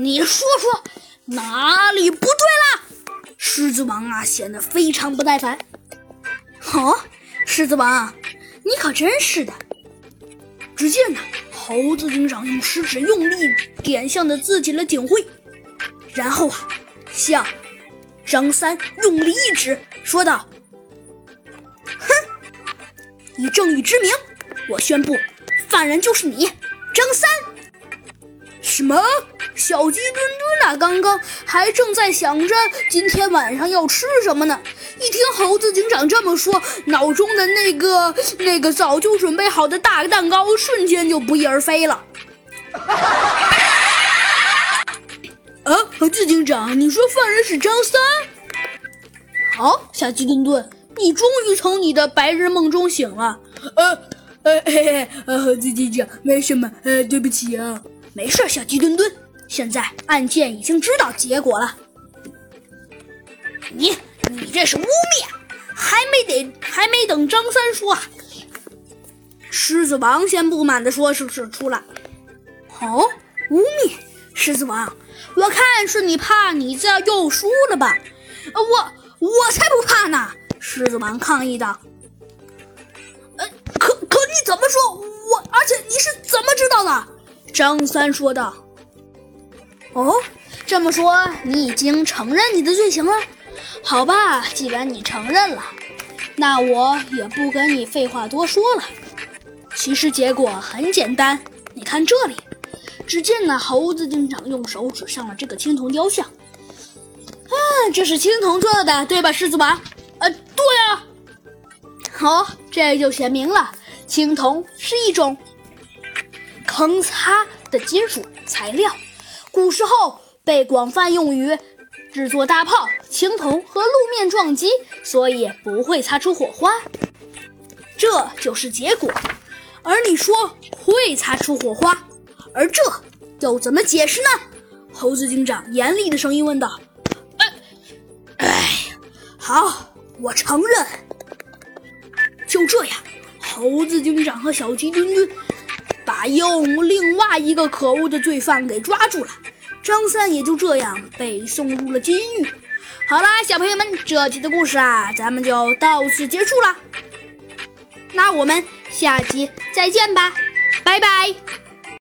你说说哪里不对啦？狮子王啊，显得非常不耐烦。哦，狮子王，你可真是的！只见呢，猴子警长用食指用力点向了自己的警徽，然后啊，向张三用力一指，说道：“哼，以正义之名，我宣布，犯人就是你，张三。”什么？小鸡墩墩啊，刚刚还正在想着今天晚上要吃什么呢。一听猴子警长这么说，脑中的那个那个早就准备好的大蛋糕瞬间就不翼而飞了。啊，猴子警长，你说犯人是张三？好，小鸡墩墩，你终于从你的白日梦中醒了。呃呃嘿嘿，呃，猴子警长，没什么，呃，对不起啊。没事，小鸡墩墩。现在案件已经知道结果了。你你这是污蔑，还没得还没等张三说，狮子王先不满的说是不是出来。哦，污蔑，狮子王，我看是你怕你这又输了吧？我我才不怕呢！狮子王抗议道。呃，可可你怎么说？我而且你是怎么知道的？张三说道。哦，这么说你已经承认你的罪行了？好吧，既然你承认了，那我也不跟你废话多说了。其实结果很简单，你看这里。只见那猴子警长用手指向了这个青铜雕像。啊，这是青铜做的，对吧，狮子王？呃，对啊。好，这就显明了，青铜是一种铿擦的金属材料。古时候被广泛用于制作大炮、青铜和路面撞击，所以不会擦出火花。这就是结果。而你说会擦出火花，而这又怎么解释呢？猴子警长严厉的声音问道。哎，哎，好，我承认。就这样，猴子警长和小鸡墩墩。把用另外一个可恶的罪犯给抓住了，张三也就这样被送入了监狱。好啦，小朋友们，这集的故事啊，咱们就到此结束了。那我们下集再见吧，拜拜。